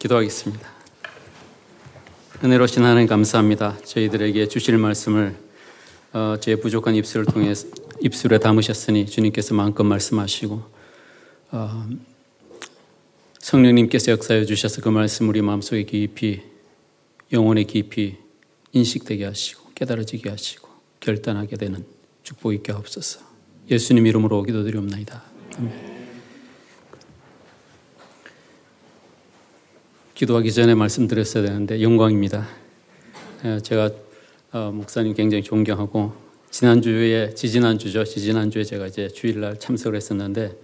기도하겠습니다. 은혜로신 하나님 감사합니다. 저희들에게 주실 말씀을 어, 제 부족한 입술을 통해 입술에 담으셨으니 주님께서 마음껏 말씀하시고 어, 성령님께서 역사해 주셔서 그 말씀 우리 마음속에 깊이 영혼에 깊이 인식되게 하시고 깨달아지게 하시고 결단하게 되는 축복 있게 하옵소서. 예수님 이름으로 기도드리옵나이다. 아멘. 기도하기 전에 말씀드렸어야 되는데 영광입니다. 제가 어, 목사님 굉장히 존경하고 지난주에 지지난주죠. 지지난주에 제가 이제 주일날 참석을 했었는데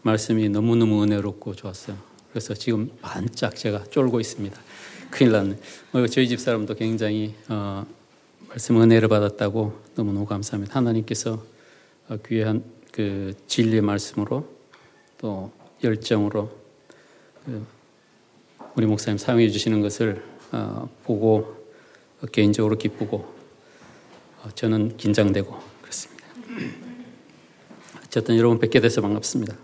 말씀이 너무너무 은혜롭고 좋았어요. 그래서 지금 반짝 제가 쫄고 있습니다. 큰일 났네. 어, 저희 집 사람도 굉장히 어, 말씀 은혜를 받았다고 너무너무 감사합니다. 하나님께서 어, 귀한 그 진리의 말씀으로 또 열정으로 그 우리 목사님 사용해 주시는 것을 어, 보고 개인적으로 기쁘고 어, 저는 긴장되고 그렇습니다. 어쨌든 여러분 뵙게 돼서 반갑습니다.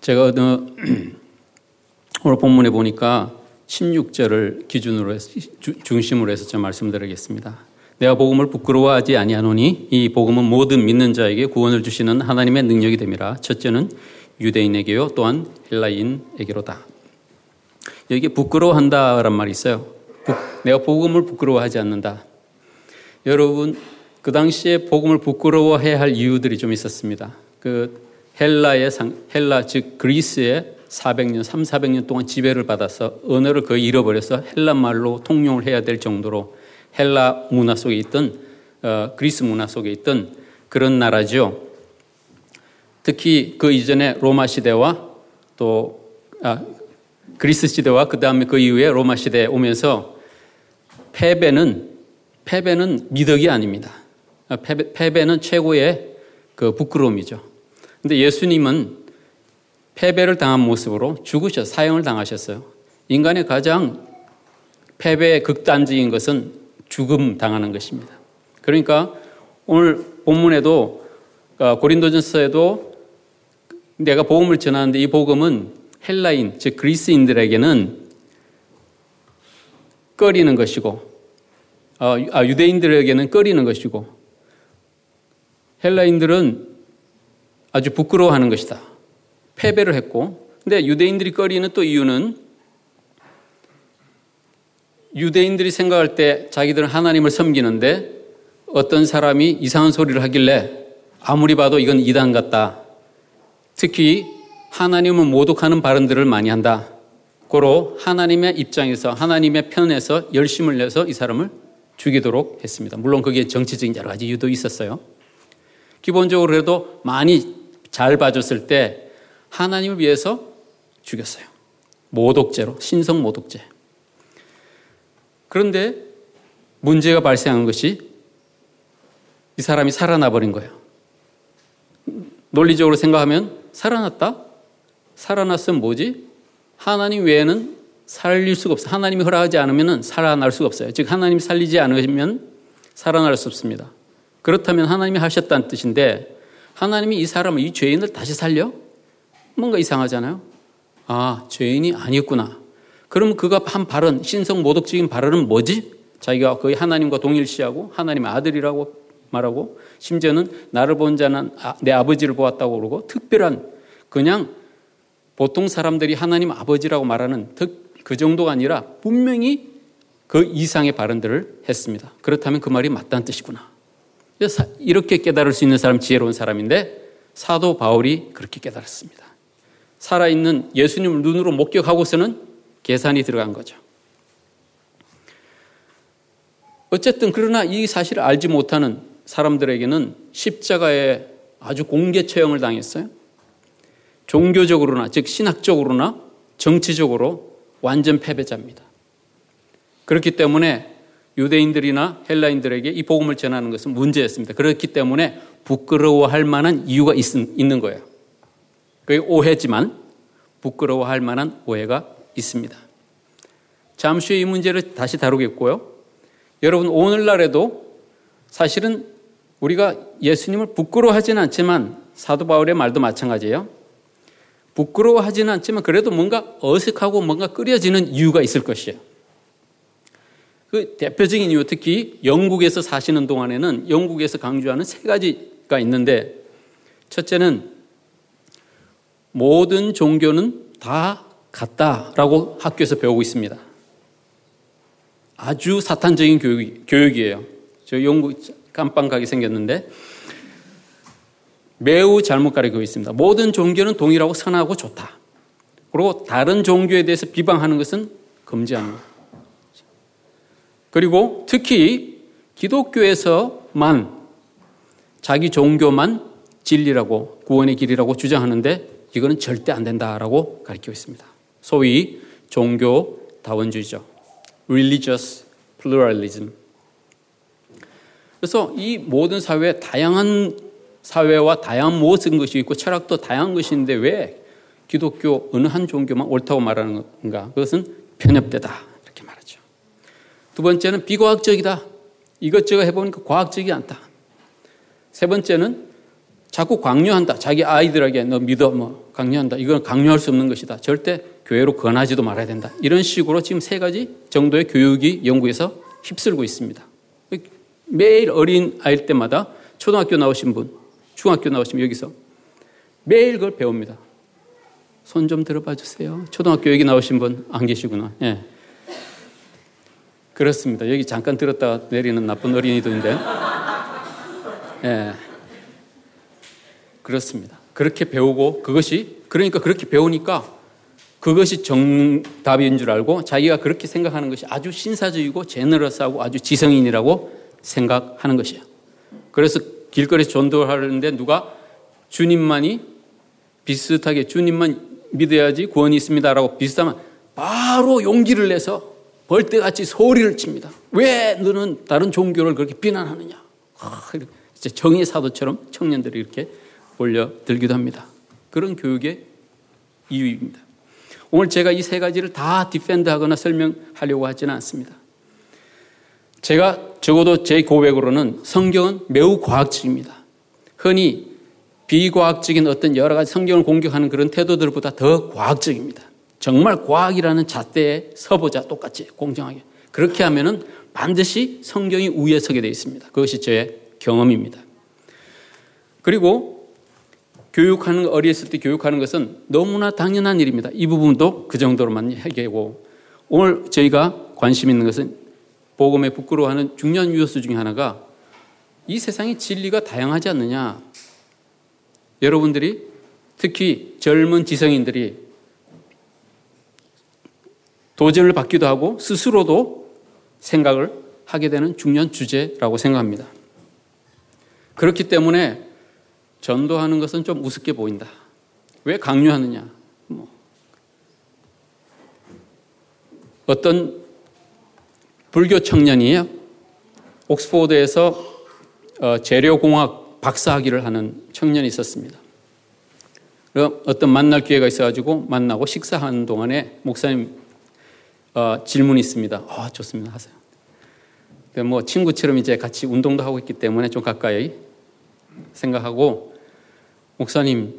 제가 오늘 본문에 보니까 16절을 기준으로 해서, 중심으로 해서 좀 말씀드리겠습니다. 내가 복음을 부끄러워하지 아니하노니 이 복음은 모든 믿는 자에게 구원을 주시는 하나님의 능력이 됨이라. 첫째는 유대인에게요, 또한 헬라인에게로다. 여기 부끄러워한다란 말이 있어요. 내가 복음을 부끄러워하지 않는다. 여러분, 그 당시에 복음을 부끄러워해야 할 이유들이 좀 있었습니다. 그 헬라의 상, 헬라 즉 그리스의 400년, 3, 400년 동안 지배를 받아서 언어를 거의 잃어버려서 헬라 말로 통용을 해야 될 정도로 헬라 문화 속에 있던 어, 그리스 문화 속에 있던 그런 나라죠. 특히 그 이전에 로마 시대와 또 아, 그리스 시대와 그 다음에 그 이후에 로마 시대에 오면서 패배는 패배는 미덕이 아닙니다. 아, 패배, 패배는 최고의 그 부끄러움이죠. 근데 예수님은 패배를 당한 모습으로 죽으셔 사형을 당하셨어요. 인간의 가장 패배의 극단적인 것은 죽음 당하는 것입니다. 그러니까 오늘 본문에도 아, 고린도전서에도 내가 복음을 전하는데 이 복음은 헬라인, 즉 그리스인들에게는 꺼리는 것이고, 어, 아, 유대인들에게는 꺼리는 것이고, 헬라인들은 아주 부끄러워하는 것이다. 패배를 했고, 근데 유대인들이 꺼리는 또 이유는 유대인들이 생각할 때 자기들은 하나님을 섬기는데 어떤 사람이 이상한 소리를 하길래 아무리 봐도 이건 이단 같다. 특히 하나님은 모독하는 발언들을 많이 한다. 고로 하나님의 입장에서 하나님의 편에서 열심을 내서 이 사람을 죽이도록 했습니다. 물론 그게 정치적인 여러 가지 이유도 있었어요. 기본적으로 그래도 많이 잘 봐줬을 때 하나님을 위해서 죽였어요. 모독죄로, 신성 모독죄. 그런데 문제가 발생한 것이 이 사람이 살아나 버린 거예요. 논리적으로 생각하면 살아났다? 살아났으면 뭐지? 하나님 외에는 살릴 수가 없어요. 하나님이 허락하지 않으면 살아날 수가 없어요. 즉, 하나님이 살리지 않으면 살아날 수 없습니다. 그렇다면 하나님이 하셨다는 뜻인데, 하나님이 이 사람을, 이 죄인을 다시 살려? 뭔가 이상하잖아요. 아, 죄인이 아니었구나. 그럼 그가 한 발언, 신성 모독적인 발언은 뭐지? 자기가 거의 하나님과 동일시하고 하나님의 아들이라고 말하고 심지어는 나를 본 자는 아, 내 아버지를 보았다고 그러고 특별한 그냥 보통 사람들이 하나님 아버지라고 말하는 그 정도가 아니라 분명히 그 이상의 발언들을 했습니다. 그렇다면 그 말이 맞다는 뜻이구나. 이렇게 깨달을 수 있는 사람 지혜로운 사람인데 사도 바울이 그렇게 깨달았습니다. 살아있는 예수님을 눈으로 목격하고서는 계산이 들어간 거죠. 어쨌든 그러나 이 사실을 알지 못하는 사람들에게는 십자가에 아주 공개 처형을 당했어요. 종교적으로나 즉 신학적으로나 정치적으로 완전 패배자입니다. 그렇기 때문에 유대인들이나 헬라인들에게 이 복음을 전하는 것은 문제였습니다. 그렇기 때문에 부끄러워할 만한 이유가 있, 는 거예요. 그게 오해지만 부끄러워할 만한 오해가 있습니다. 잠시 후에 이 문제를 다시 다루겠고요. 여러분 오늘날에도 사실은 우리가 예수님을 부끄러워하지는 않지만 사도 바울의 말도 마찬가지예요. 부끄러워하지는 않지만 그래도 뭔가 어색하고 뭔가 끓여지는 이유가 있을 것이에요. 그 대표적인 이유 특히 영국에서 사시는 동안에는 영국에서 강조하는 세 가지가 있는데 첫째는 모든 종교는 다 같다라고 학교에서 배우고 있습니다. 아주 사탄적인 교육, 이에요 저 영국 깜빵 가게 생겼는데 매우 잘못 가르치고 있습니다. 모든 종교는 동일하고 선하고 좋다. 그리고 다른 종교에 대해서 비방하는 것은 것. 그리고 특히 기독교에서만 자기 종교만 진리라고 구원의 길이라고 주장하는데 이거는 절대 안 된다라고 가르치고 있습니다. 소위 종교 다원주의죠. religious pluralism. 그래서 이 모든 사회에 다양한 사회와 다양한 모든 것이 있고 철학도 다양한 것인데 왜 기독교 어느 한 종교만 옳다고 말하는 건가? 그것은 편협되다. 이렇게 말하죠. 두 번째는 비과학적이다. 이것저것 해보니까 과학적이 않다. 세 번째는 자꾸 강요한다. 자기 아이들에게 너 믿어. 뭐 강요한다. 이건 강요할 수 없는 것이다. 절대 교회로 권하지도 말아야 된다. 이런 식으로 지금 세 가지 정도의 교육이 영국에서 휩쓸고 있습니다. 매일 어린 아이일 때마다 초등학교 나오신 분, 중학교 나오시면 여기서 매일 그걸 배웁니다. 손 좀 들어봐 주세요. 초등학교 여기 나오신 분 안 계시구나. 예. 그렇습니다. 여기 잠깐 들었다가 내리는 나쁜 어린이들인데. 예. 그렇습니다. 그렇게 배우고 그것이 그러니까 그렇게 배우니까 그것이 정답인 줄 알고 자기가 그렇게 생각하는 것이 아주 신사적이고 제너러스하고 아주 지성인이라고 생각하는 것이에요. 그래서 길거리에서 전도하는데 누가 주님만이 비슷하게 주님만 믿어야지 구원이 있습니다라고 비슷하면 바로 용기를 내서 벌떼같이 소리를 칩니다. 왜 너는 다른 종교를 그렇게 비난하느냐? 아, 이제 정의 사도처럼 청년들이 이렇게 몰려들기도 합니다. 그런 교육의 이유입니다. 오늘 제가 이 세 가지를 다 디펜드하거나 설명하려고 하지는 않습니다. 제가 적어도 제 고백으로는 성경은 매우 과학적입니다. 흔히 비과학적인 어떤 여러 가지 성경을 공격하는 그런 태도들보다 더 과학적입니다. 정말 과학이라는 잣대에 서보자 똑같이 공정하게. 그렇게 하면은 반드시 성경이 우위에 서게 되어 있습니다. 그것이 저의 경험입니다. 그리고 교육하는 어렸을 때 교육하는 것은 너무나 당연한 일입니다. 이 부분도 그 정도로만 해결고 오늘 저희가 관심 있는 것은 복음에 부끄러워하는 중요한 요소 중에 하나가 이 세상의 진리가 다양하지 않느냐. 여러분들이 특히 젊은 지성인들이 도전을 받기도 하고 스스로도 생각을 하게 되는 중요한 주제라고 생각합니다. 그렇기 때문에 전도하는 것은 좀 우습게 보인다. 왜 강요하느냐? 뭐. 어떤 불교 청년이에요. 옥스포드에서 어, 재료공학 박사학위를 하는 청년이 있었습니다. 어떤 만날 기회가 있어가지고 만나고 식사하는 동안에 목사님 어, 질문이 있습니다. 아, 좋습니다. 하세요. 뭐 친구처럼 이제 같이 운동도 하고 있기 때문에 좀 가까이 생각하고 목사님,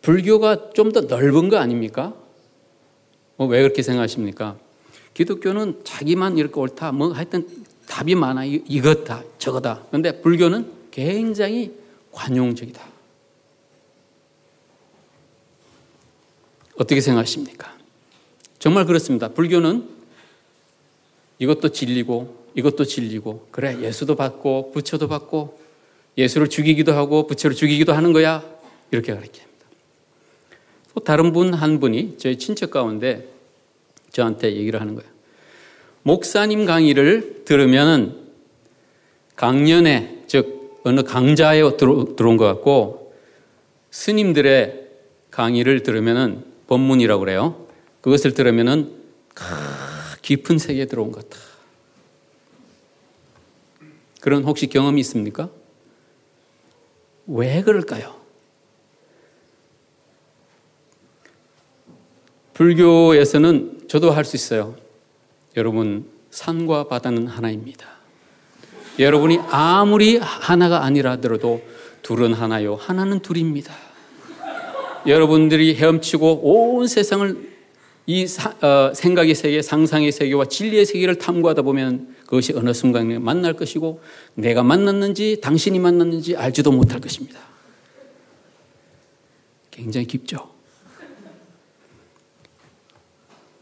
불교가 좀 더 넓은 거 아닙니까? 뭐 왜 그렇게 생각하십니까? 기독교는 자기만 이렇게 옳다, 뭐 하여튼 답이 많아. 이것다, 저거다. 그런데 불교는 굉장히 관용적이다. 어떻게 생각하십니까? 정말 그렇습니다. 불교는 이것도 진리고, 이것도 진리고, 그래, 예수도 받고, 부처도 받고, 예수를 죽이기도 하고 부처를 죽이기도 하는 거야. 이렇게 가르칩니다. 또 다른 분 한 분이 저희 친척 가운데 저한테 얘기를 하는 거예요. 목사님 강의를 들으면 강연에, 즉, 어느 강좌에 들어온 것 같고 스님들의 강의를 들으면 법문이라고 그래요. 그것을 들으면 깊은 세계에 들어온 것 같다. 그런 혹시 경험이 있습니까? 왜 그럴까요? 불교에서는 저도 할 수 있어요. 여러분, 산과 바다는 하나입니다. 여러분이 아무리 하나가 아니라 하더라도 둘은 하나요. 하나는 둘입니다. 여러분들이 헤엄치고 온 세상을 이 사, 어, 생각의 세계, 상상의 세계와 진리의 세계를 탐구하다 보면 그것이 어느 순간에 만날 것이고 내가 만났는지 당신이 만났는지 알지도 못할 것입니다. 굉장히 깊죠.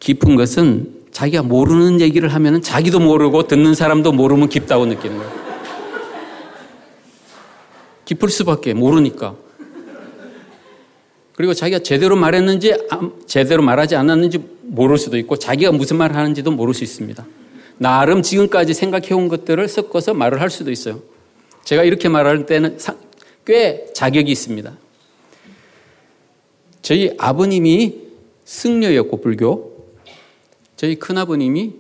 깊은 것은 자기가 모르는 얘기를 하면 자기도 모르고 듣는 사람도 모르면 깊다고 느끼는 거예요. 깊을 수밖에 모르니까. 그리고 자기가 제대로 말했는지 제대로 말하지 않았는지 모를 수도 있고 자기가 무슨 말을 하는지도 모를 수 있습니다. 나름 지금까지 생각해온 것들을 섞어서 말을 할 수도 있어요. 제가 이렇게 말할 때는 꽤 자격이 있습니다. 저희 아버님이 승려였고 불교, 저희 큰아버님이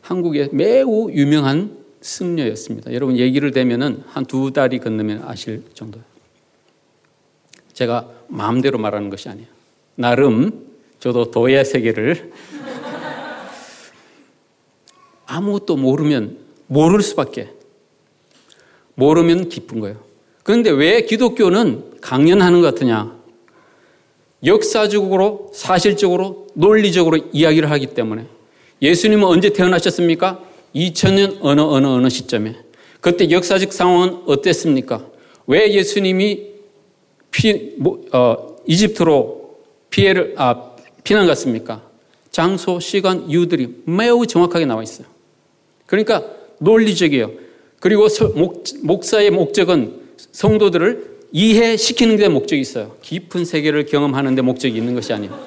한국의 매우 유명한 승려였습니다. 여러분 얘기를 대면은 한 두 달이 건너면 아실 정도예요. 제가 마음대로 말하는 것이 아니에요. 나름 저도 도의 세계를 아무것도 모르면 모를 수밖에 모르면 기쁜 거예요. 그런데 왜 기독교는 강연하는 것 같으냐? 역사적으로 사실적으로 논리적으로 이야기를 하기 때문에 예수님은 언제 태어나셨습니까? 2000년 어느 어느 어느 시점에 그때 역사적 상황은 어땠습니까? 왜 예수님이 피, 뭐, 어, 이집트로 피해를 아, 피난 갔습니까? 장소, 시간, 이유들이 매우 정확하게 나와 있어요. 그러니까 논리적이에요. 그리고 목, 목사의 목적은 성도들을 이해시키는 데 목적이 있어요. 깊은 세계를 경험하는 데 목적이 있는 것이 아니에요.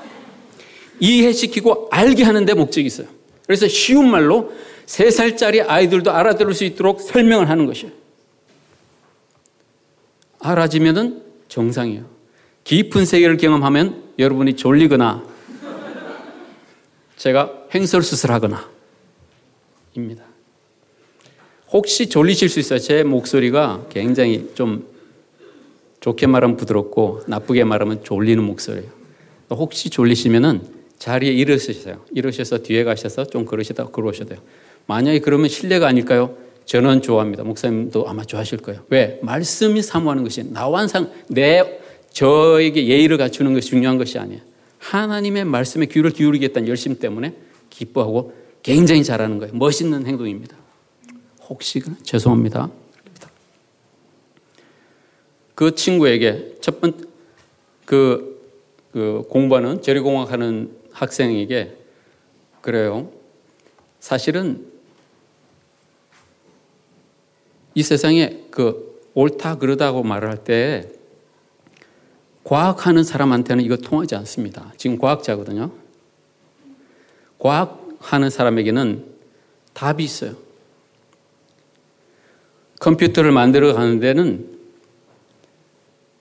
이해시키고 알게 하는 데 목적이 있어요. 그래서 쉬운 말로 세살짜리 아이들도 알아들을 수 있도록 설명을 하는 것이에요. 알아지면은 정상이에요. 깊은 세계를 경험하면 여러분이 졸리거나 제가 횡설수설하거나 입니다. 혹시 졸리실 수 있어요. 제 목소리가 굉장히 좀 좋게 말하면 부드럽고 나쁘게 말하면 졸리는 목소리예요. 혹시 졸리시면은 자리에 일어서세요. 일어서서 뒤에 가셔서 좀 걸으시다 걸어오셔야 돼요. 만약에 그러면 신뢰가 아닐까요? 저는 좋아합니다. 목사님도 아마 좋아하실 거예요. 왜? 말씀이 사모하는 것이 나완상 내 저에게 예의를 갖추는 것이 중요한 것이 아니에요. 하나님의 말씀에 귀를 기울이겠다는 열심 때문에 기뻐하고 굉장히 잘하는 거예요. 멋있는 행동입니다. 혹시 죄송합니다. 그 친구에게 첫 번, 그, 그 공부하는 재료공학 하는 학생에게 그래요. 사실은 이 세상에 그 옳다 그러다고 말을 할 때 과학하는 사람한테는 이거 통하지 않습니다. 지금 과학자거든요. 과학하는 사람에게는 답이 있어요. 컴퓨터를 만들어 가는 데는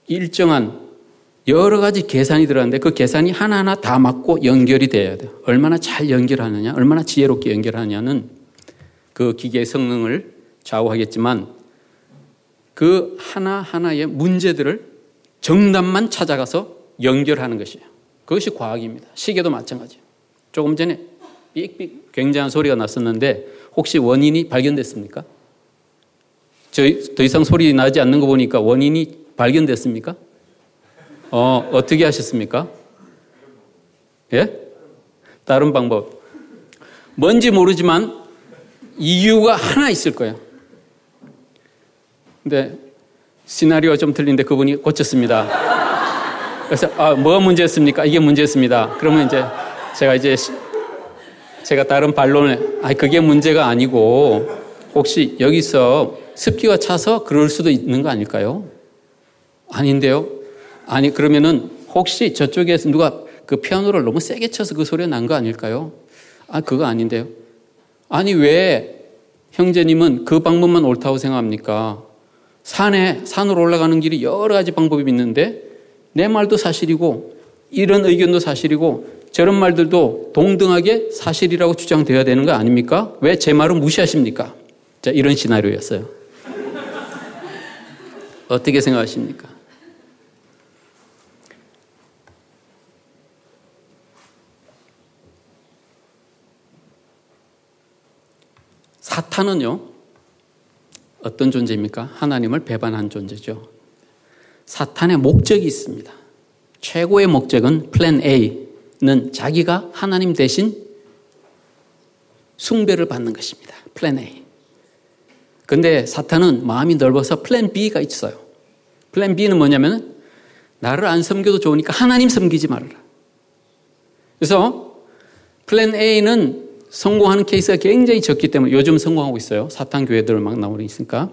일정한 여러 가지 계산이 들어가는데 그 계산이 하나하나 다 맞고 연결이 돼야 돼요. 얼마나 잘 연결하느냐, 얼마나 지혜롭게 연결하느냐는 그 기계의 성능을 좌우하겠지만 그 하나하나의 문제들을 정답만 찾아가서 연결하는 것이에요. 그것이 과학입니다. 시계도 마찬가지예요. 조금 전에 삑삑 굉장한 소리가 났었는데 혹시 원인이 발견됐습니까? 더 이상 소리 나지 않는 거 보니까 원인이 발견됐습니까? 어, 어떻게 하셨습니까? 예? 다른 방법. 뭔지 모르지만 이유가 하나 있을 거예요. 근데 시나리오가 좀 틀린데 그분이 고쳤습니다. 그래서 아, 뭐가 문제였습니까? 이게 문제였습니다. 그러면 이제 제가 이제 제가 다른 반론을 아 그게 문제가 아니고 혹시 여기서 습기가 차서 그럴 수도 있는 거 아닐까요? 아닌데요. 아니 그러면은 혹시 저쪽에서 누가 그 피아노를 너무 세게 쳐서 그 소리가 난 거 아닐까요? 아 그거 아닌데요. 아니 왜 형제님은 그 방법만 옳다고 생각합니까? 산에 산으로 올라가는 길이 여러 가지 방법이 있는데 내 말도 사실이고 이런 의견도 사실이고 저런 말들도 동등하게 사실이라고 주장되어야 되는 거 아닙니까? 왜 제 말을 무시하십니까? 자, 이런 시나리오였어요. 어떻게 생각하십니까? 사탄은요, 어떤 존재입니까? 하나님을 배반한 존재죠. 사탄의 목적이 있습니다. 최고의 목적은 플랜 A는 자기가 하나님 대신 숭배를 받는 것입니다. 플랜 A. 근데 사탄은 마음이 넓어서 플랜 B가 있어요. 플랜 B는 뭐냐면 나를 안 섬겨도 좋으니까 하나님 섬기지 말라. 그래서 플랜 A는 성공하는 케이스가 굉장히 적기 때문에 요즘 성공하고 있어요. 사탄 교회들 막 나오고 있으니까.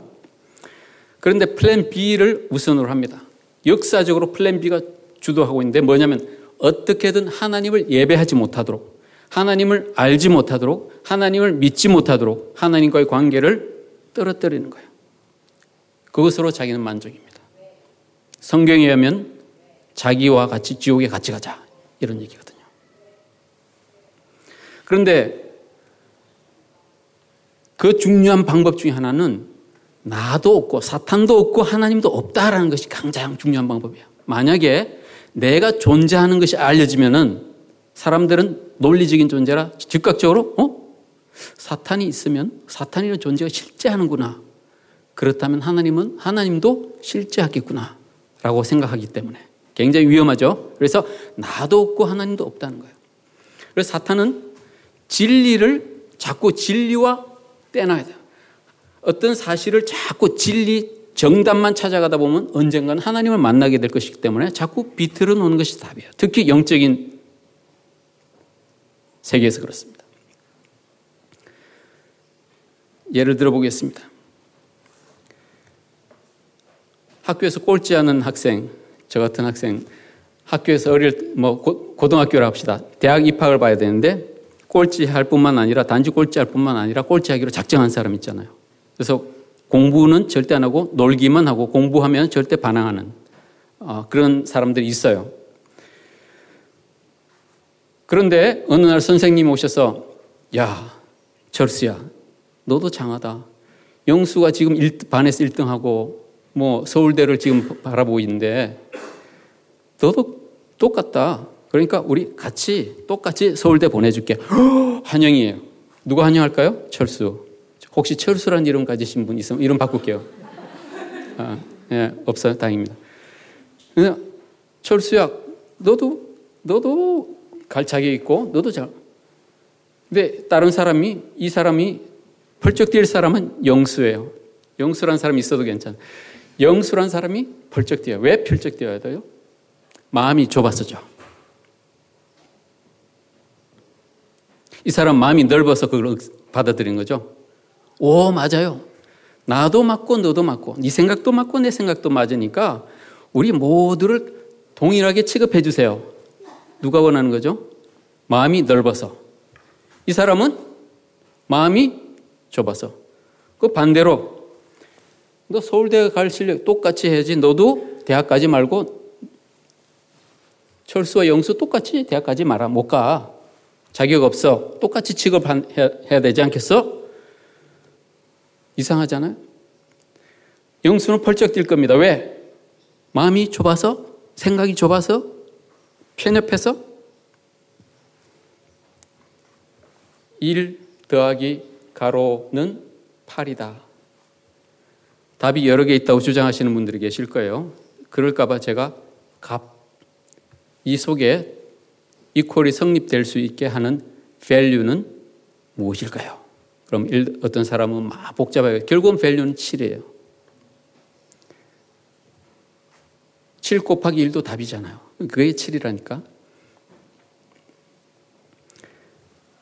그런데 플랜 B를 우선으로 합니다. 역사적으로 플랜 B가 주도하고 있는데 뭐냐면 어떻게든 하나님을 예배하지 못하도록 하나님을 알지 못하도록 하나님을 믿지 못하도록 하나님과의 관계를 떨어뜨리는 거예요. 그것으로 자기는 만족입니다. 성경에 의하면 자기와 같이 지옥에 같이 가자 이런 얘기거든요. 그런데 그 중요한 방법 중에 하나는 나도 없고 사탄도 없고 하나님도 없다라는 것이 가장 중요한 방법이에요. 만약에 내가 존재하는 것이 알려지면은 사람들은 논리적인 존재라 즉각적으로 어? 사탄이 있으면 사탄이라는 존재가 실제하는구나. 그렇다면 하나님은 하나님도 실제하겠구나. 라고 생각하기 때문에 굉장히 위험하죠. 그래서 나도 없고 하나님도 없다는 거예요. 그래서 사탄은 진리를 자꾸 진리와 떼놔야 돼요. 어떤 사실을 자꾸 진리, 정답만 찾아가다 보면 언젠가는 하나님을 만나게 될 것이기 때문에 자꾸 비틀어 놓는 것이 답이에요. 특히 영적인 세계에서 그렇습니다. 예를 들어 보겠습니다. 학교에서 꼴찌 하는 학생, 저 같은 학생, 학교에서 어릴, 뭐, 고 등학교를 합시다. 대학 입학을 봐야 되는데, 꼴찌할 뿐만 아니라, 단지 꼴찌할 뿐만 아니라, 꼴찌하기로 작정한 사람 있잖아요. 그래서 공부는 절대 안 하고, 놀기만 하고, 공부하면 절대 반항하는 어, 그런 사람들이 있어요. 그런데 어느 날 선생님이 오셔서, 야, 철수야, 너도 장하다. 영수가 지금 1, 반에서 1등하고 뭐 서울대를 지금 바라보고 있는데 너도 똑같다. 그러니까 우리 같이 똑같이 서울대 보내줄게. 한영이에요. 누가 한영할까요? 철수. 혹시 철수란 이름 가지신 분 있으면 이름 바꿀게요. 아, 예, 없어요. 다행입니다. 철수야, 너도 너도 갈 자격 있고 너도 잘. 근데 다른 사람이 이 사람이 펄쩍 뛸 사람은 영수예요. 영수란 사람이 있어도 괜찮아. 영수란 사람이 펄쩍 뛰어요. 왜 펄쩍 뛰어야 돼요? 마음이 좁아서죠. 이 사람 마음이 넓어서 그걸 받아들인 거죠. 오, 맞아요. 나도 맞고 너도 맞고 네 생각도 맞고 내 생각도 맞으니까 우리 모두를 동일하게 취급해 주세요. 누가 원하는 거죠? 마음이 넓어서. 이 사람은 마음이 좁아서. 그 반대로 너 서울대 갈 실력 똑같이 해야지. 너도 대학 가지 말고 철수와 영수 똑같이 대학 가지 마라. 못 가. 자격 없어. 똑같이 취급해야 되지 않겠어? 이상하잖아요. 영수는 펄쩍 뛸 겁니다. 왜? 마음이 좁아서? 생각이 좁아서? 편협해서? 1 더하기 가로는 8이다. 답이 여러 개 있다고 주장하시는 분들이 계실 거예요. 그럴까봐 제가 값, 이 속에 이퀄이 성립될 수 있게 하는 value는 무엇일까요? 그럼 어떤 사람은 막 복잡해요. 결국은 value는 7이에요. 7 곱하기 1도 답이잖아요. 그게 7이라니까.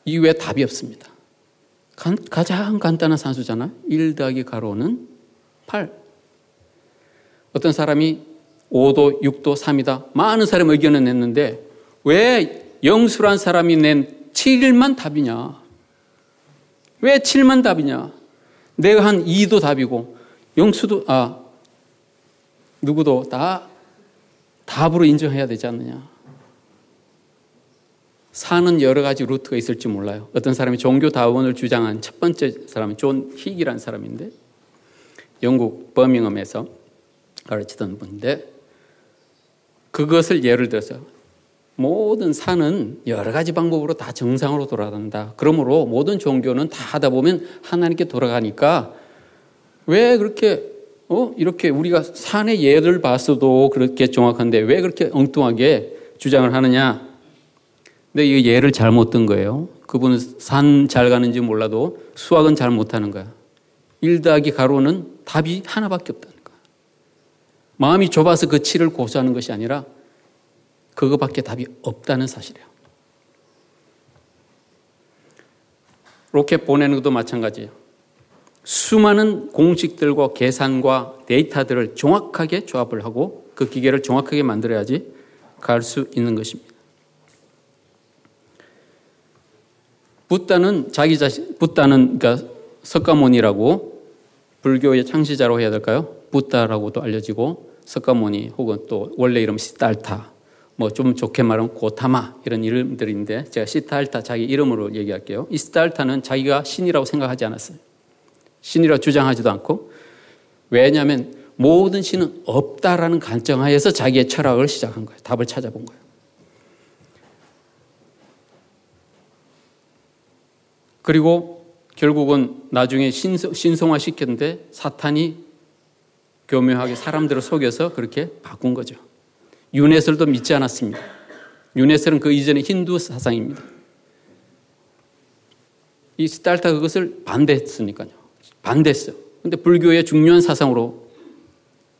이외에 답이 없습니다. 가장 간단한 산수잖아. 1 더하기 가로는 8. 어떤 사람이 5도, 6도, 3이다. 많은 사람 의견을 냈는데 왜 영수란 사람이 낸 7만 답이냐? 왜 7만 답이냐? 내가 한 2도 답이고 영수도 아 누구도 다 답으로 인정해야 되지 않느냐? 사는 여러 가지 루트가 있을지 몰라요. 어떤 사람이 종교 다원을 주장한 첫 번째 사람이 존 힉이라는 사람인데 영국 버밍엄에서 가르치던 분인데 그것을 예를 들어서 모든 산은 여러 가지 방법으로 다 정상으로 돌아간다. 그러므로 모든 종교는 다 하다 보면 하나님께 돌아가니까 왜 그렇게 어? 이렇게 우리가 산의 예를 봤어도 그렇게 정확한데 왜 그렇게 엉뚱하게 주장을 하느냐? 근데 이 예를 잘못 든 거예요. 그분은 산 잘 가는지 몰라도 수학은 잘 못하는 거야. 1 더하기 가로는 답이 하나밖에 없다는 거야. 마음이 좁아서 그 7을 고수하는 것이 아니라 그거밖에 답이 없다는 사실이에요. 로켓 보내는 것도 마찬가지예요. 수많은 공식들과 계산과 데이터들을 정확하게 조합을 하고 그 기계를 정확하게 만들어야지 갈 수 있는 것입니다. 붓다는 자기 자신, 붓다는 그러니까 석가모니라고 불교의 창시자로 해야 될까요? 붓다라고도 알려지고 석가모니 혹은 또 원래 이름 시달타 뭐 좀 좋게 말하면 고타마 이런 이름들인데 제가 시달타 자기 이름으로 얘기할게요. 이 시달타는 자기가 신이라고 생각하지 않았어요. 신이라고 주장하지도 않고 왜냐하면 모든 신은 없다라는 관점하에서 자기의 철학을 시작한 거예요. 답을 찾아본 거예요. 그리고 결국은 나중에 신성, 화 시켰는데 사탄이 교묘하게 사람들을 속여서 그렇게 바꾼 거죠. 유네설도 믿지 않았습니다. 유네설은 그 이전의 힌두 사상입니다. 이 스탈타 그것을 반대했으니까요. 반대했어요. 근데 불교의 중요한 사상으로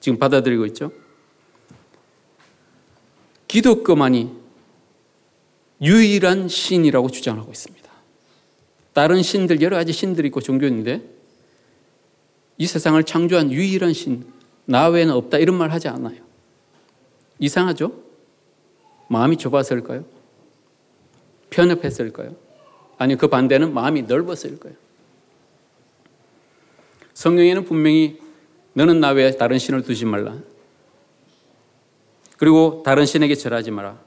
지금 받아들이고 있죠. 기독교만이 유일한 신이라고 주장하고 있습니다. 다른 신들, 여러 가지 신들이 있고 종교인데 이 세상을 창조한 유일한 신, 나 외에는 없다 이런 말 하지 않아요. 이상하죠? 마음이 좁아서일까요? 편협했을까요? 아니 그 반대는 마음이 넓었을까요? 성경에는 분명히 너는 나 외에 다른 신을 두지 말라. 그리고 다른 신에게 절하지 마라.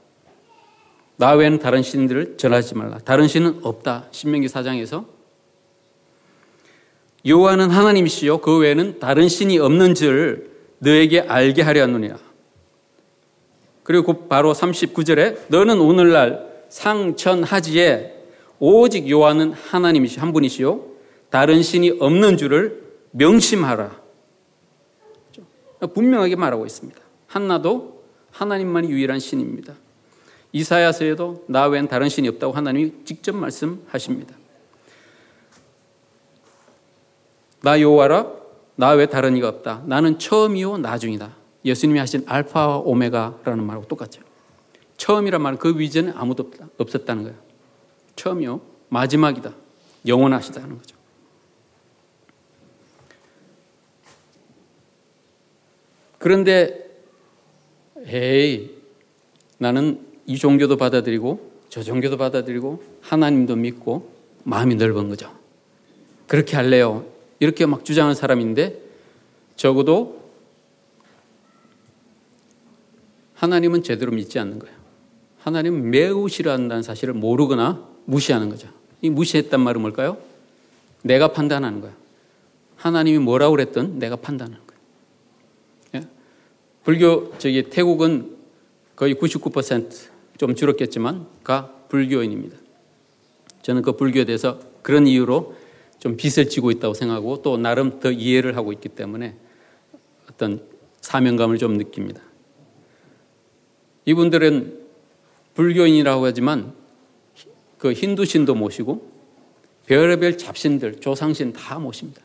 나 외에는 다른 신들을 절하지 말라. 다른 신은 없다. 신명기 사장에서 여호와는 하나님이시요 그 외에는 다른 신이 없는 줄 너에게 알게 하려 하느니라. 그리고 바로 39절에 너는 오늘날 상천하지에 오직 여호와는 하나님이시 한 분이시요 다른 신이 없는 줄을 명심하라. 분명하게 말하고 있습니다. 한나도 하나님만이 유일한 신입니다. 이사야서에도 나 외엔 다른 신이 없다고 하나님이 직접 말씀하십니다. 나 여호와라 나 외 다른 이가 없다. 나는 처음이요 나중이다. 예수님이 하신 알파와 오메가라는 말하고 똑같죠. 처음이란 말은 그 위전에 아무도 없었다는 거예요. 처음이요 마지막이다. 영원하시다는 거죠. 그런데 에이 나는 이 종교도 받아들이고 저 종교도 받아들이고 하나님도 믿고 마음이 넓은 거죠. 그렇게 할래요. 이렇게 막 주장하는 사람인데 적어도 하나님은 제대로 믿지 않는 거예요. 하나님은 매우 싫어한다는 사실을 모르거나 무시하는 거죠. 이 무시했단 말은 뭘까요? 내가 판단하는 거야. 하나님이 뭐라고 그랬든 내가 판단하는 거야. 불교 저기 태국은 거의 99%좀 줄었겠지만 가 불교인입니다. 저는 그 불교에 대해서 그런 이유로 좀 빚을 지고 있다고 생각하고 또 나름 더 이해를 하고 있기 때문에 어떤 사명감을 좀 느낍니다. 이분들은 불교인이라고 하지만 그 힌두신도 모시고 별의별 잡신들, 조상신 다 모십니다.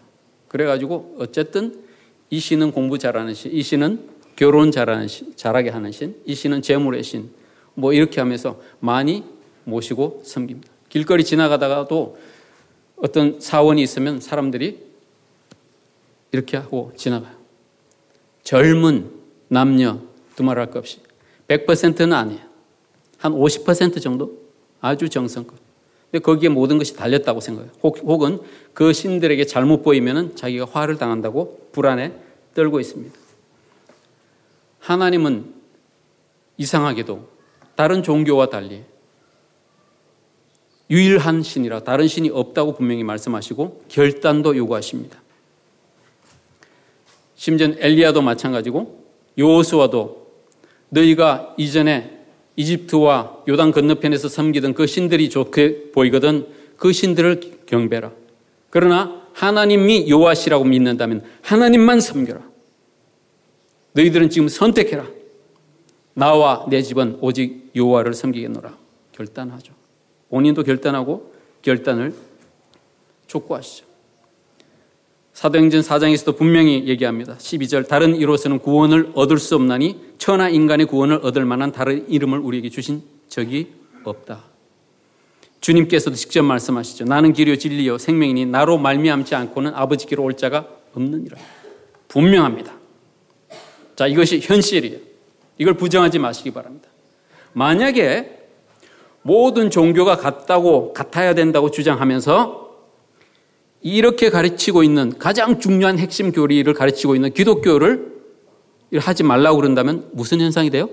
그래가지고 어쨌든 이 신은 공부 잘하는 신, 이 신은 결혼 잘하는 신, 잘하게 하는 신, 이 신은 재물의 신, 뭐 이렇게 하면서 많이 모시고 섬깁니다. 길거리 지나가다가도 어떤 사원이 있으면 사람들이 이렇게 하고 지나가요. 젊은 남녀 두말할 것 없이 100%는 아니에요. 한 50% 정도 아주 정성껏. 근데 거기에 모든 것이 달렸다고 생각해요. 혹 은 그 신들에게 잘못 보이면 자기가 화를 당한다고 불안에 떨고 있습니다. 하나님은 이상하게도 다른 종교와 달리 유일한 신이라 다른 신이 없다고 분명히 말씀하시고 결단도 요구하십니다. 심지어 엘리야도 마찬가지고 요호수아도 너희가 이전에 이집트와 요단 건너편에서 섬기던 그 신들이 좋게 보이거든 그 신들을 경배라. 그러나 하나님이 요하시라고 믿는다면 하나님만 섬겨라. 너희들은 지금 선택해라. 나와 내 집은 오직 여호와를 섬기겠노라. 결단하죠. 본인도 결단하고 결단을 촉구하시죠. 사도행전 4장에서도 분명히 얘기합니다. 12절 다른 이로서는 구원을 얻을 수 없나니 천하 인간의 구원을 얻을 만한 다른 이름을 우리에게 주신 적이 없다. 주님께서도 직접 말씀하시죠. 나는 길이요 진리요 생명이니 나로 말미암지 않고는 아버지께로 올 자가 없느니라. 분명합니다. 자, 이것이 현실이에요. 이걸 부정하지 마시기 바랍니다. 만약에 모든 종교가 같다고 같아야 된다고 주장하면서 이렇게 가르치고 있는 가장 중요한 핵심 교리를 가르치고 있는 기독교를 하지 말라고 그런다면 무슨 현상이 돼요?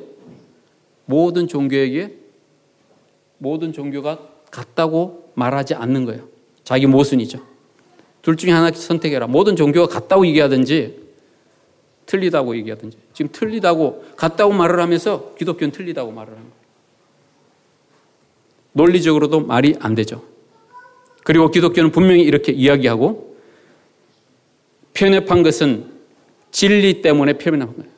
모든 종교에게 모든 종교가 같다고 말하지 않는 거예요. 자기 모순이죠. 둘 중에 하나 선택해라. 모든 종교가 같다고 얘기하든지 틀리다고 얘기하든지. 지금 틀리다고 같다고 말을 하면서 기독교는 틀리다고 말을 하는 거예요. 논리적으로도 말이 안 되죠. 그리고 기독교는 분명히 이렇게 이야기하고 편협한 것은 진리 때문에 표현한 거예요.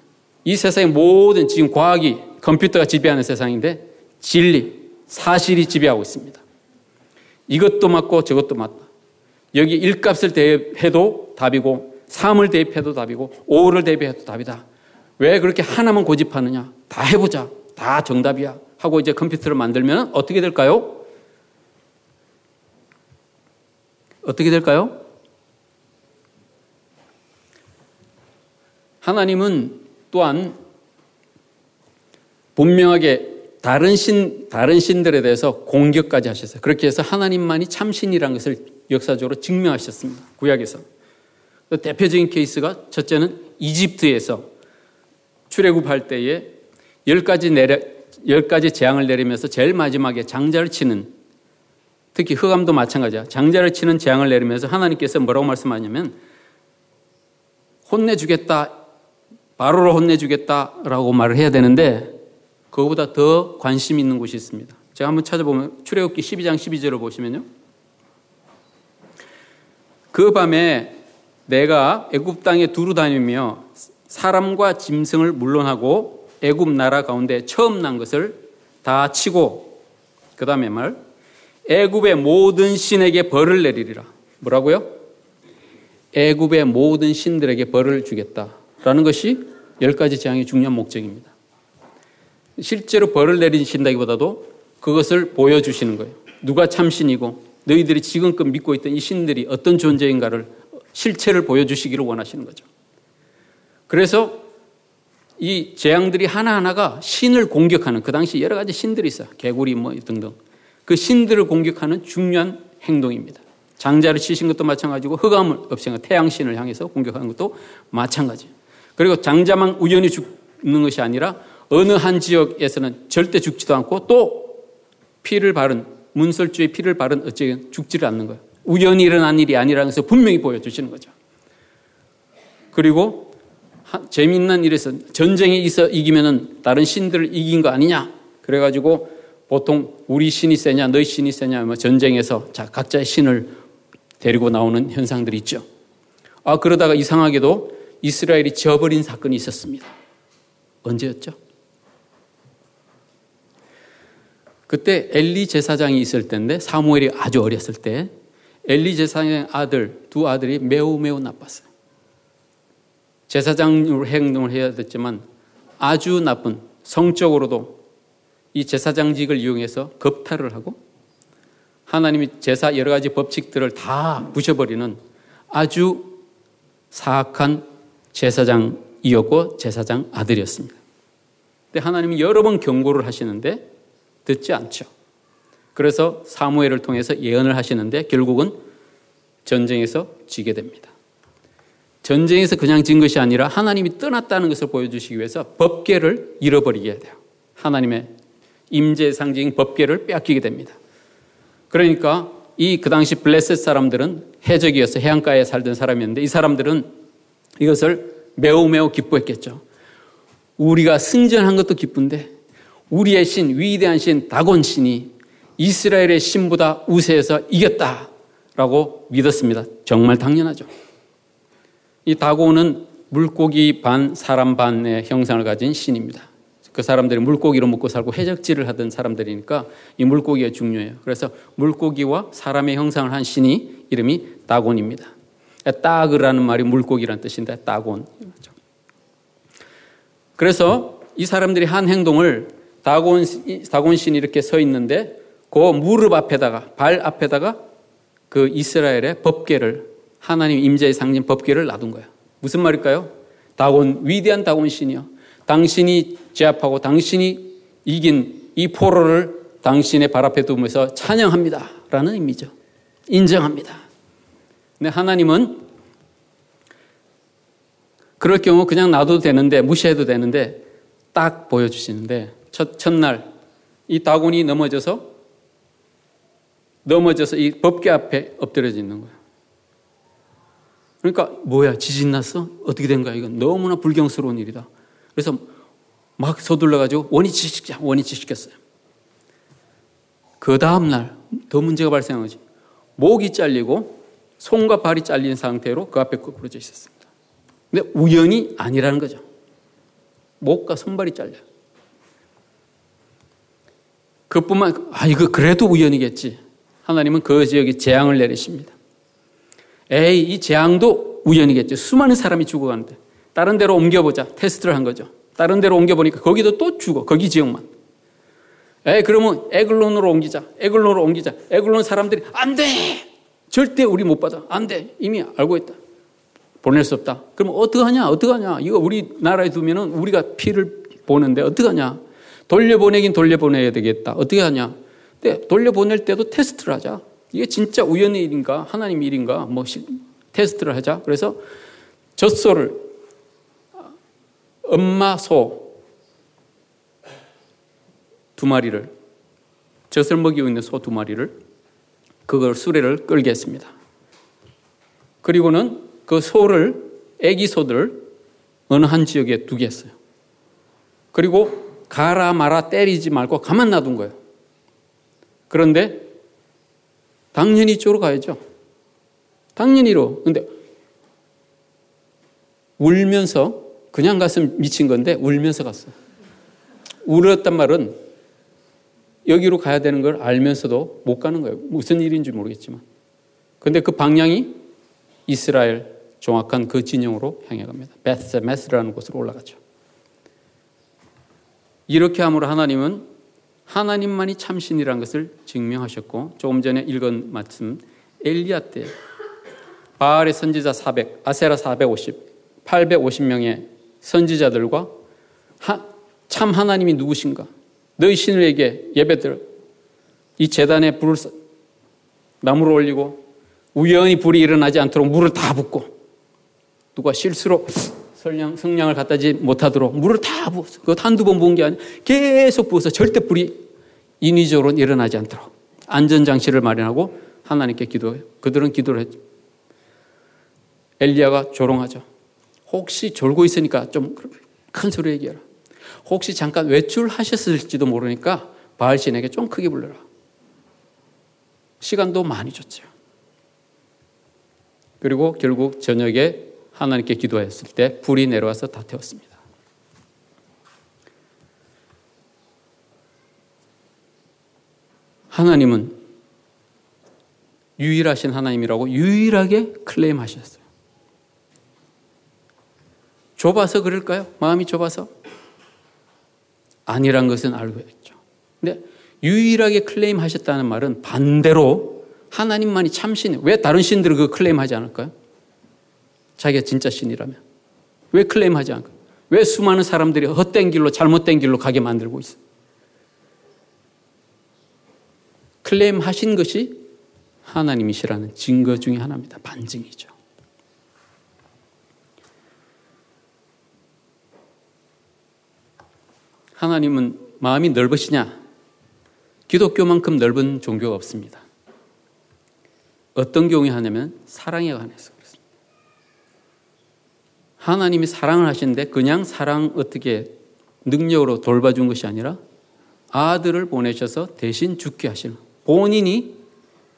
이 세상의 모든 지금 과학이 컴퓨터가 지배하는 세상인데 진리, 사실이 지배하고 있습니다. 이것도 맞고 저것도 맞다. 여기 일값을 대해도 답이고 삶을 대입해도 답이고 오를 대입해도 답이다. 왜 그렇게 하나만 고집하느냐? 다 해보자. 다 정답이야. 하고 이제 컴퓨터를 만들면 어떻게 될까요? 어떻게 될까요? 하나님은 또한 분명하게 다른 신, 다른 신들에 대해서 공격까지 하셨어요. 그렇게 해서 하나님만이 참신이라는 것을 역사적으로 증명하셨습니다. 구약에서. 대표적인 케이스가 첫째는 이집트에서 출애굽할 때에 열 가지 내려, 열 가지 재앙을 내리면서 제일 마지막에 장자를 치는 특히 흑암도 마찬가지야. 장자를 치는 재앙을 내리면서 하나님께서 뭐라고 말씀하냐면 혼내주겠다. 바로로 혼내주겠다라고 말을 해야 되는데 그거보다 더 관심 있는 곳이 있습니다. 제가 한번 찾아보면 출애굽기 12장 12절을 보시면요. 그 밤에 내가 애굽 땅에 두루 다니며 사람과 짐승을 물론하고 애굽 나라 가운데 처음 난 것을 다 치고 그 다음에 말 애굽의 모든 신에게 벌을 내리리라. 뭐라고요? 애굽의 모든 신들에게 벌을 주겠다라는 것이 열 가지 재앙의 중요한 목적입니다. 실제로 벌을 내리신다기보다도 그것을 보여주시는 거예요. 누가 참신이고 너희들이 지금껏 믿고 있던 이 신들이 어떤 존재인가를 실체를 보여주시기를 원하시는 거죠. 그래서 이 재앙들이 하나하나가 신을 공격하는 그 당시 여러 가지 신들이 있어요. 개구리 뭐 등등. 그 신들을 공격하는 중요한 행동입니다. 장자를 치신 것도 마찬가지고 흑암을 없애는 태양신을 향해서 공격하는 것도 마찬가지예요. 그리고 장자만 우연히 죽는 것이 아니라 어느 한 지역에서는 절대 죽지도 않고 또 피를 바른 문설주의 피를 바른 어쨌든 죽지를 않는 거예요. 우연히 일어난 일이 아니라는 것을 분명히 보여주시는 거죠. 그리고 재미있는 일에서 전쟁에 있어 이기면은 다른 신들을 이긴 거 아니냐? 그래가지고 보통 우리 신이 세냐, 너희 신이 세냐, 뭐 전쟁에서 자, 각자의 신을 데리고 나오는 현상들이 있죠. 아, 그러다가 이상하게도 이스라엘이 저버린 사건이 있었습니다. 언제였죠? 그때 엘리 제사장이 있을 때인데 사무엘이 아주 어렸을 때 엘리 제사장의 아들, 두 아들이 매우 매우 나빴어요. 제사장으로 행동을 해야 됐지만 아주 나쁜 성적으로도 이 제사장직을 이용해서 겁탈을 하고 하나님이 제사 여러 가지 법칙들을 다 부셔버리는 아주 사악한 제사장이었고 제사장 아들이었습니다. 근데 하나님이 여러 번 경고를 하시는데 듣지 않죠. 그래서 사무엘을 통해서 예언을 하시는데 결국은 전쟁에서 지게 됩니다. 전쟁에서 그냥 진 것이 아니라 하나님이 떠났다는 것을 보여주시기 위해서 법계를 잃어버리게 돼요. 하나님의 임재 상징 법계를 빼앗기게 됩니다. 그러니까 이 그 당시 블레셋 사람들은 해적이어서 해안가에 살던 사람이었는데 이 사람들은 이것을 매우 매우 기뻐했겠죠. 우리가 승전한 것도 기쁜데 우리의 신 위대한 신 다곤 신이 이스라엘의 신보다 우세해서 이겼다라고 믿었습니다. 정말 당연하죠. 이 다곤은 물고기 반 사람 반의 형상을 가진 신입니다. 그 사람들이 물고기로 먹고 살고 해적질을 하던 사람들이니까 이 물고기가 중요해요. 그래서 물고기와 사람의 형상을 한 신이 이름이 다곤입니다. 따그라는 말이 물고기라는 뜻인데 따곤. 그래서 이 사람들이 한 행동을 다곤 다곤 신이 이렇게 서 있는데 그 무릎 앞에다가 발 앞에다가 그 이스라엘의 법계를 하나님 임재의 상징 법계를 놔둔 거예요. 무슨 말일까요? 다곤 위대한 다곤 신이요. 당신이 제압하고 당신이 이긴 이 포로를 당신의 발 앞에 두면서 찬양합니다. 라는 의미죠. 인정합니다. 근데 하나님은 그럴 경우 그냥 놔둬도 되는데, 무시해도 되는데, 딱 보여주시는데, 첫, 첫날, 이 다곤이 넘어져서, 넘어져서 이 법계 앞에 엎드려져 있는 거예요. 그러니까, 뭐야, 지진 났어? 어떻게 된 거야? 이건 너무나 불경스러운 일이다. 그래서 막 서둘러가지고 원위치 시키자, 원위치 시켰어요. 그 다음날 더 문제가 발생하지. 목이 잘리고 손과 발이 잘린 상태로 그 앞에 거꾸러져 있었습니다. 근데 우연이 아니라는 거죠. 목과 손발이 잘려. 그뿐만, 아, 이거 그래도 우연이겠지. 하나님은 그 지역에 재앙을 내리십니다. 에이, 이 재앙도 우연이겠지. 수많은 사람이 죽어가는데. 다른 데로 옮겨보자. 테스트를 한 거죠. 다른 데로 옮겨보니까 거기도 또 죽어. 거기 지역만. 에 그러면 에글론으로 옮기자. 에글론으로 옮기자. 에글론 사람들이 안 돼! 절대 우리 못 받아. 안 돼. 이미 알고 있다. 보낼 수 없다. 그럼 어떡하냐? 어떡하냐? 이거 우리나라에 두면은 우리가 피를 보는데 어떡하냐? 돌려보내긴 돌려보내야 되겠다. 어떻게 하냐? 근데 돌려보낼 때도 테스트를 하자. 이게 진짜 우연의 일인가? 하나님 일인가? 뭐 테스트를 하자. 그래서 젖소를 엄마 소 두 마리를 젖을 먹이고 있는 소 두 마리를 그걸 수레를 끌게 했습니다. 그리고는 그 소를 애기 소들을 어느 한 지역에 두게 했어요. 그리고 가라 마라 때리지 말고 가만 놔둔 거예요. 그런데 당연히 이쪽으로 가야죠. 당연히로. 근데 울면서 그냥 갔으면 미친 건데 울면서 갔어. 울었단 말은 여기로 가야 되는 걸 알면서도 못 가는 거예요. 무슨 일인지 모르겠지만. 근데 그 방향이 이스라엘 정확한 그 진영으로 향해 갑니다. 베스메스라는 곳으로 올라가죠. 이렇게 함으로 하나님은 하나님만이 참신이라는 것을 증명하셨고 조금 전에 읽은 말씀 엘리야 때 바알의 선지자 400, 아세라 450, 850명의 선지자들과 하, 참 하나님이 누구신가? 너희 신에게 예배들 이 재단에 불을 나무를 올리고 우연히 불이 일어나지 않도록 물을 다 붓고 누가 실수로 성냥, 성냥을 갖다지 못하도록 물을 다 부었어. 그것 한두 번 부은 게 아니라 계속 부어서 절대 불이 인위적으로 일어나지 않도록 안전장치를 마련하고 하나님께 기도해요. 그들은 기도를 했죠. 엘리야가 조롱하죠. 혹시 졸고 있으니까 좀 큰 소리 얘기해라. 혹시 잠깐 외출하셨을지도 모르니까 바알신에게 좀 크게 불러라. 시간도 많이 줬죠. 그리고 결국 저녁에 하나님께 기도했을 때 불이 내려와서 다 태웠습니다. 하나님은 유일하신 하나님이라고 유일하게 클레임하셨어요. 좁아서 그럴까요? 마음이 좁아서? 아니란 것은 알고 있죠. 근데 유일하게 클레임 하셨다는 말은 반대로 하나님만이 참신, 왜 다른 신들은 그 클레임 하지 않을까요? 자기가 진짜 신이라면. 왜 클레임 하지 않을까요? 왜 수많은 사람들이 헛된 길로, 잘못된 길로 가게 만들고 있어요? 클레임 하신 것이 하나님이시라는 증거 중의 하나입니다. 반증이죠. 하나님은 마음이 넓으시냐? 기독교만큼 넓은 종교가 없습니다. 어떤 경우에 하냐면 사랑에 관해서 그렇습니다. 하나님이 사랑을 하시는데 그냥 사랑 어떻게 능력으로 돌봐준 것이 아니라 아들을 보내셔서 대신 죽게 하시는 본인이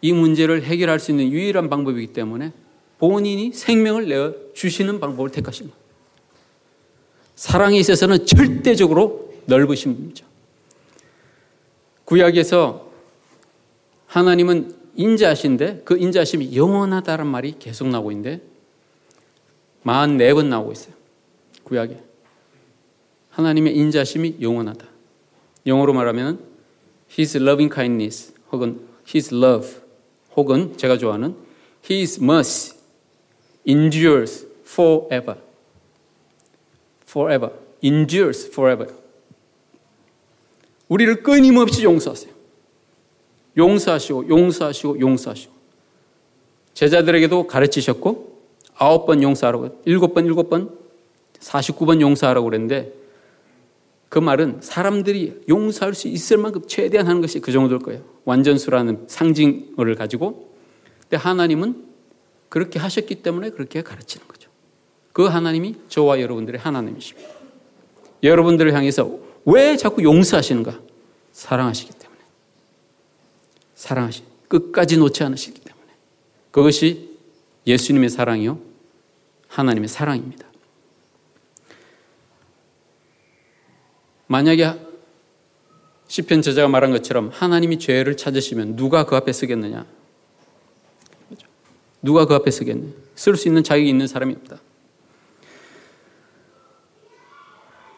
이 문제를 해결할 수 있는 유일한 방법이기 때문에 본인이 생명을 내어 주시는 방법을 택하신 거예요. 사랑에 있어서는 절대적으로 분이죠. 구약에서 하나님은 인자하신데 그 인자하심이 영원하다는 말이 계속 나오고 있는데 44번 나오고 있어요. 구약에. 하나님의 인자심이 영원하다. 영어로 말하면 His loving kindness 혹은 His love 혹은 제가 좋아하는 His mercy endures forever. forever. endures forever. 우리를 끊임없이 용서하세요. 용서하시고 용서하시고 용서하시고 제자들에게도 가르치셨고 아홉 번 용서하라고 일곱 번 일곱 번 49번 용서하라고 그랬는데 그 말은 사람들이 용서할 수 있을 만큼 최대한 하는 것이 그 정도일 거예요. 완전수라는 상징어를 가지고. 근데 하나님은 그렇게 하셨기 때문에 그렇게 가르치는 거죠. 그 하나님이 저와 여러분들의 하나님이십니다. 여러분들을 향해서 왜 자꾸 용서하시는가? 사랑하시기 때문에. 사랑하시 끝까지 놓지 않으시기 때문에. 그것이 예수님의 사랑이요. 하나님의 사랑입니다. 만약에 시편 저자가 말한 것처럼 하나님이 죄를 찾으시면 누가 그 앞에 서겠느냐? 누가 그 앞에 서겠느냐? 쓸 수 있는 자격이 있는 사람이 없다.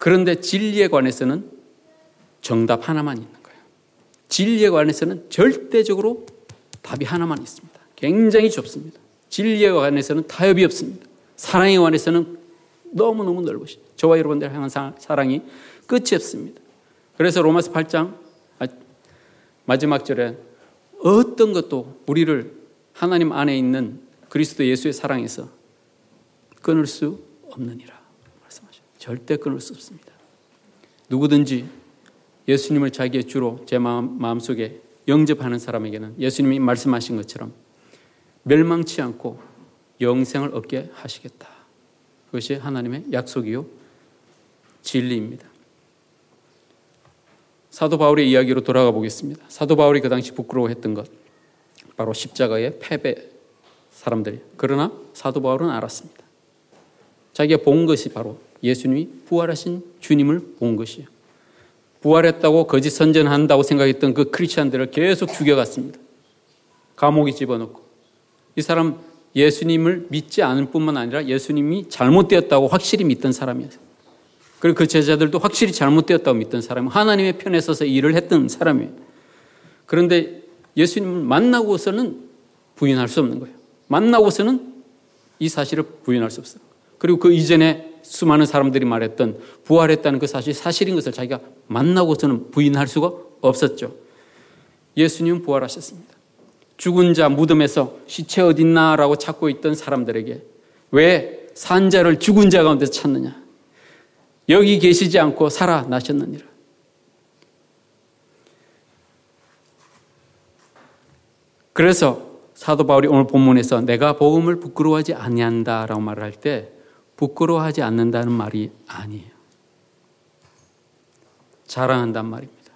그런데 진리에 관해서는 정답 하나만 있는 거예요. 진리에 관해서는 절대적으로 답이 하나만 있습니다. 굉장히 좁습니다. 진리에 관해서는 타협이 없습니다. 사랑에 관해서는 너무너무 넓으시 저와 여러분들 향한 사랑이 끝이 없습니다. 그래서 로마서 8장 마지막 절에 어떤 것도 우리를 하나님 안에 있는 그리스도 예수의 사랑에서 끊을 수 없느니라 절대 끊을 수 없습니다. 누구든지 예수님을 자기의 주로 제 마음, 마음속에 영접하는 사람에게는 예수님이 말씀하신 것처럼 멸망치 않고 영생을 얻게 하시겠다. 그것이 하나님의 약속이요 진리입니다. 사도 바울의 이야기로 돌아가 보겠습니다. 사도 바울이 그 당시 부끄러워했던 것 바로 십자가의 패배 사람들이 그러나 사도 바울은 알았습니다. 자기가 본 것이 바로 예수님이 부활하신 주님을 본 것이에요. 부활했다고 거짓 선전한다고 생각했던 그 크리스천들을 계속 죽여갔습니다. 감옥에 집어넣고 이 사람 예수님을 믿지 않을 뿐만 아니라 예수님이 잘못되었다고 확실히 믿던 사람이었어요. 그리고 그 제자들도 확실히 잘못되었다고 믿던 사람, 하나님의 편에 서서 일을 했던 사람이에요. 그런데 예수님을 만나고서는 부인할 수 없는 거예요. 만나고서는 이 사실을 부인할 수 없어요. 그리고 그 이전에 수많은 사람들이 말했던 부활했다는 그 사실이 사실인 것을 자기가 만나고서는 부인할 수가 없었죠. 예수님은 부활하셨습니다. 죽은 자 무덤에서 시체 어딨나라고 찾고 있던 사람들에게 왜 산자를 죽은 자 가운데 찾느냐? 여기 계시지 않고 살아나셨느니라. 그래서 사도 바울이 오늘 본문에서 내가 복음을 부끄러워하지 아니한다라고 말을 할 때 부끄러워하지 않는다는 말이 아니에요. 자랑한단 말입니다.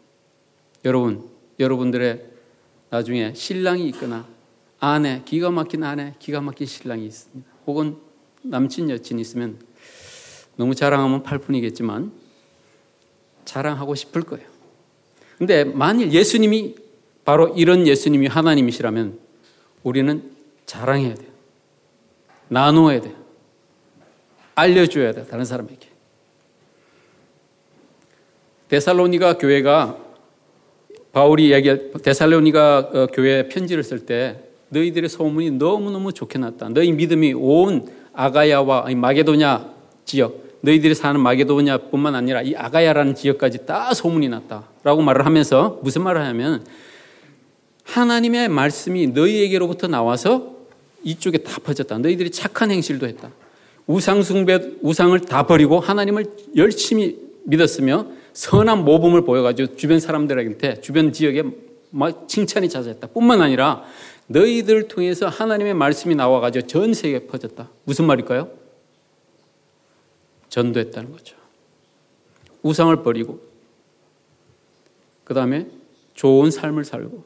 여러분, 여러분들의 나중에 신랑이 있거나 아내, 기가 막힌 아내, 기가 막힌 신랑이 있습니다. 혹은 남친, 여친이 있으면 너무 자랑하면 팔뿐이겠지만 자랑하고 싶을 거예요. 근데 만일 예수님이 바로 이런 예수님이 하나님이시라면 우리는 자랑해야 돼요. 나누어야 돼요. 알려줘야 돼요. 다른 사람에게. 데살로니가 교회가 바울이 이야기할 데살로니가 어, 교회 편지를 쓸 때 너희들의 소문이 너무너무 좋게 났다. 너희 믿음이 온 아가야와 마게도냐 지역 너희들이 사는 마게도냐뿐만 아니라 이 아가야라는 지역까지 다 소문이 났다라고 말을 하면서 무슨 말을 하냐면 하나님의 말씀이 너희에게로부터 나와서 이쪽에 다 퍼졌다. 너희들이 착한 행실도 했다. 우상 숭배 우상을 다 버리고 하나님을 열심히 믿었으며 선한 모범을 보여가지고 주변 사람들한테 주변 지역에 막 칭찬이 잦았다. 뿐만 아니라 너희들 통해서 하나님의 말씀이 나와가지고 전 세계에 퍼졌다. 무슨 말일까요? 전도했다는 거죠. 우상을 버리고 그 다음에 좋은 삶을 살고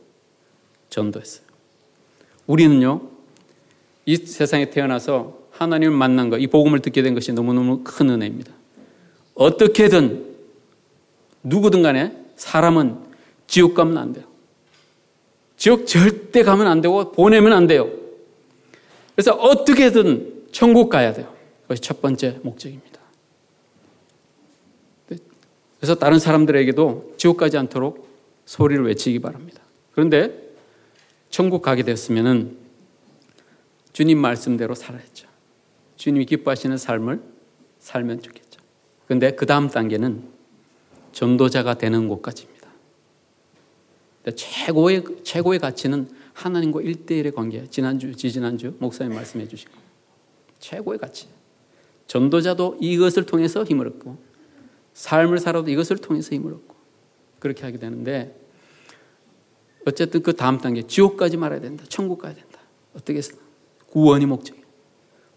전도했어요. 우리는요, 이 세상에 태어나서 하나님을 만난 것, 이 복음을 듣게 된 것이 너무너무 큰 은혜입니다. 어떻게든 누구든 간에 사람은 지옥 가면 안 돼요. 지옥 절대 가면 안 되고 보내면 안 돼요. 그래서 어떻게든 천국 가야 돼요. 그것이 첫 번째 목적입니다. 그래서 다른 사람들에게도 지옥 가지 않도록 소리를 외치기 바랍니다. 그런데 천국 가게 됐으면은 주님 말씀대로 살아야죠. 주님이 기뻐하시는 삶을 살면 좋겠죠. 그런데 그 다음 단계는 전도자가 되는 곳까지입니다. 최고의, 최고의 가치는 하나님과 일대일의 관계. 지난주, 지지난주 목사님 말씀해 주시고. 최고의 가치. 전도자도 이것을 통해서 힘을 얻고, 삶을 살아도 이것을 통해서 힘을 얻고, 그렇게 하게 되는데, 어쨌든 그 다음 단계, 지옥까지 말아야 된다. 천국 가야 된다. 어떻게 해서? 구원이 목적이에요.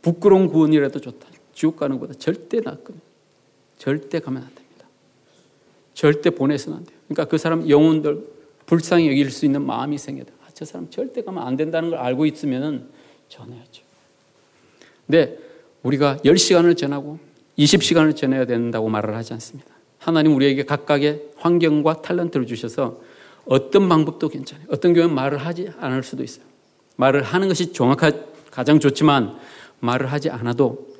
부끄러운 구원이라도 좋다. 지옥 가는 것보다 절대 낫거든요. 절대 가면 안 됩니다. 절대 보내서는 안 돼요. 그러니까 그 사람 영혼들 불쌍히 여길 수 있는 마음이 돼요. 아, 저 사람 절대 가면 안 된다는 걸 알고 있으면 전해야죠. 근데 우리가 10시간을 전하고 20시간을 전해야 된다고 말을 하지 않습니다. 하나님 우리에게 각각의 환경과 탤런트를 주셔서 어떤 방법도 괜찮아요. 어떤 경우는 말을 하지 않을 수도 있어요. 말을 하는 것이 정확하, 가장 좋지만 말을 하지 않아도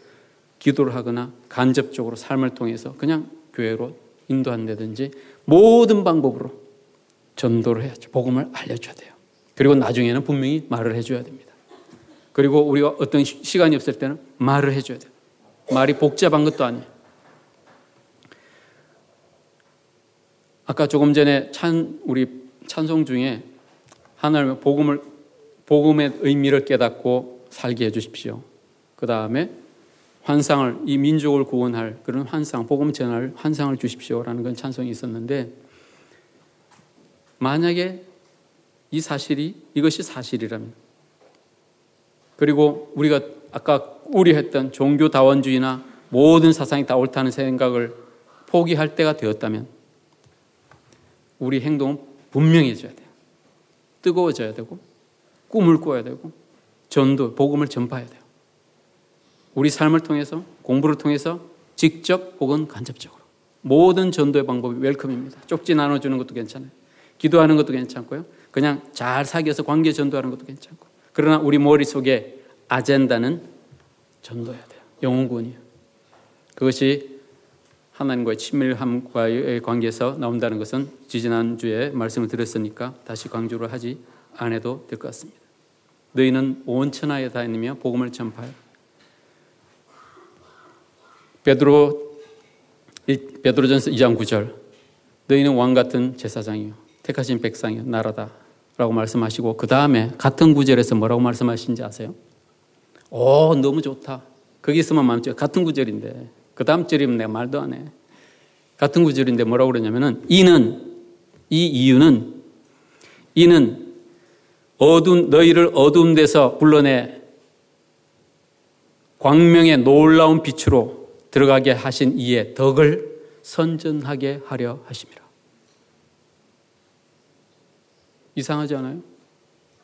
기도를 하거나 간접적으로 삶을 통해서 그냥 교회로 인도한다든지 모든 방법으로 전도를 해야죠. 복음을 알려줘야 돼요. 그리고 나중에는 분명히 말을 해줘야 됩니다. 그리고 우리가 어떤 시간이 없을 때는 말을 해줘야 돼요. 말이 복잡한 것도 아니에요. 아까 조금 전에 찬 우리 찬송 중에 하나님의 복음을 복음의 의미를 깨닫고 살게 해 주십시오. 그 다음에 환상을 이 민족을 구원할 그런 환상, 복음 전할 환상을 주십시오라는 건 찬송이 있었는데 만약에 이 사실이 이것이 사실이라면 그리고 우리가 아까 우려했던 종교 다원주의나 모든 사상이 다 옳다는 생각을 포기할 때가 되었다면 우리 행동은 분명해져야 돼요. 뜨거워져야 되고 꿈을 꿔야 되고 전도, 복음을 전파해야 돼요. 우리 삶을 통해서 공부를 통해서 직접 혹은 간접적으로 모든 전도의 방법이 웰컴입니다. 쪽지 나눠주는 것도 괜찮아요. 기도하는 것도 괜찮고요. 그냥 잘 사귀어서 관계 전도하는 것도 괜찮고. 그러나 우리 머릿속에 아젠다는 전도해야 돼요. 영혼구원이요 그것이 하나님과의 친밀함과의 관계에서 나온다는 것은 지지난주에 말씀을 드렸으니까 다시 강조를 하지 않아도 될 것 같습니다. 너희는 온 천하에 다니며 복음을 전파하여 베드로 베드로전서 2장 9절 너희는 왕 같은 제사장이요 택하신 백성이요 나라다라고 말씀하시고 그 다음에 같은 구절에서 뭐라고 말씀하신지 아세요? 오 너무 좋다. 거기 있으면 마음죠. 같은 구절인데 그 다음 절이면 내가 말도 안 해. 같은 구절인데 뭐라고 그러냐면은 이는 이 이유는 이는 어두운 너희를 어두운 데서 불러내 광명의 놀라운 빛으로 들어가게 하신 이의 덕을 선전하게 하려 하십니다. 이상하지 않아요?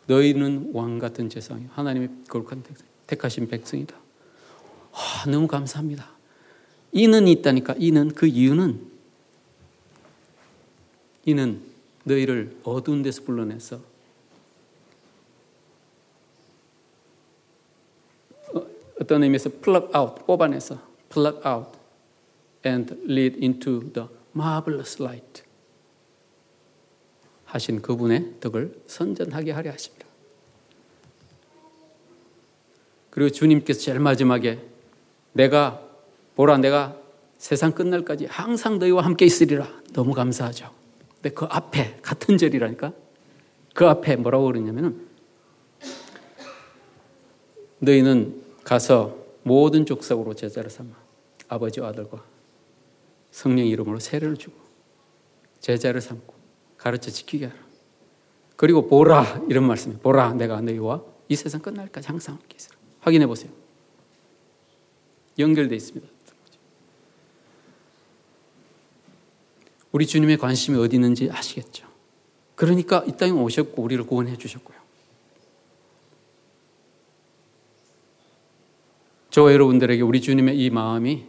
너희는 왕 같은 재상이 하나님의 거룩한 택하신 백성이다. 아, 너무 감사합니다. 이는 있다니까. 이는 그 이유는 이는 너희를 어두운 데서 불러내서 어, 어떤 의미에서 pluck out 뽑아내서 pluck out and lead into the marvelous light. 하신 그분의 덕을 선전하게 하려 하십니다. 그리고 주님께서 제일 마지막에 내가 보라 내가 세상 끝날까지 항상 너희와 함께 있으리라. 너무 감사하죠. 근데 그 앞에 같은 절이라니까 그 앞에 뭐라고 그러냐면은 너희는 가서 모든 족속으로 제자를 삼아 아버지와 아들과 성령 이름으로 세례를 주고 제자를 삼고 가르쳐 지키게 하라. 그리고 보라 이런 말씀이 보라 내가 너희와 이 세상 끝날까지 항상 함께 있으라. 확인해 보세요. 연결돼 있습니다. 우리 주님의 관심이 어디 있는지 아시겠죠? 그러니까 이 땅에 오셨고 우리를 구원해 주셨고요. 저와 여러분들에게 우리 주님의 이 마음이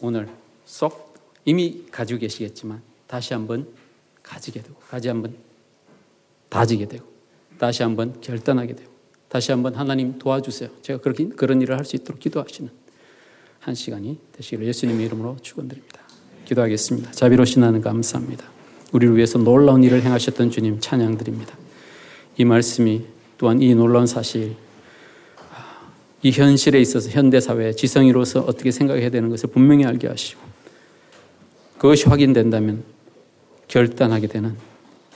오늘 쏙 이미 가지고 계시겠지만 다시 한번 가지게 되고 다시 한번 다지게 되고 다시 한번 결단하게 되고 다시 한번 하나님 도와주세요. 제가 그렇게 그런 일을 할 수 있도록 기도하시는 한 시간이 되시기를 예수님 이름으로 축원드립니다. 기도하겠습니다. 자비로신 하나님 감사합니다. 우리를 위해서 놀라운 일을 행하셨던 주님 찬양드립니다. 이 말씀이 또한 이 놀라운 사실 이 현실에 있어서 현대 사회 지성이로서 어떻게 생각해야 되는 것을 분명히 알게 하시고 그것이 확인된다면 결단하게 되는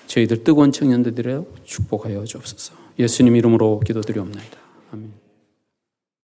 저희들 뜨거운 청년들의 축복하여 주옵소서. 예수님 이름으로 기도드리옵나이다. 아멘.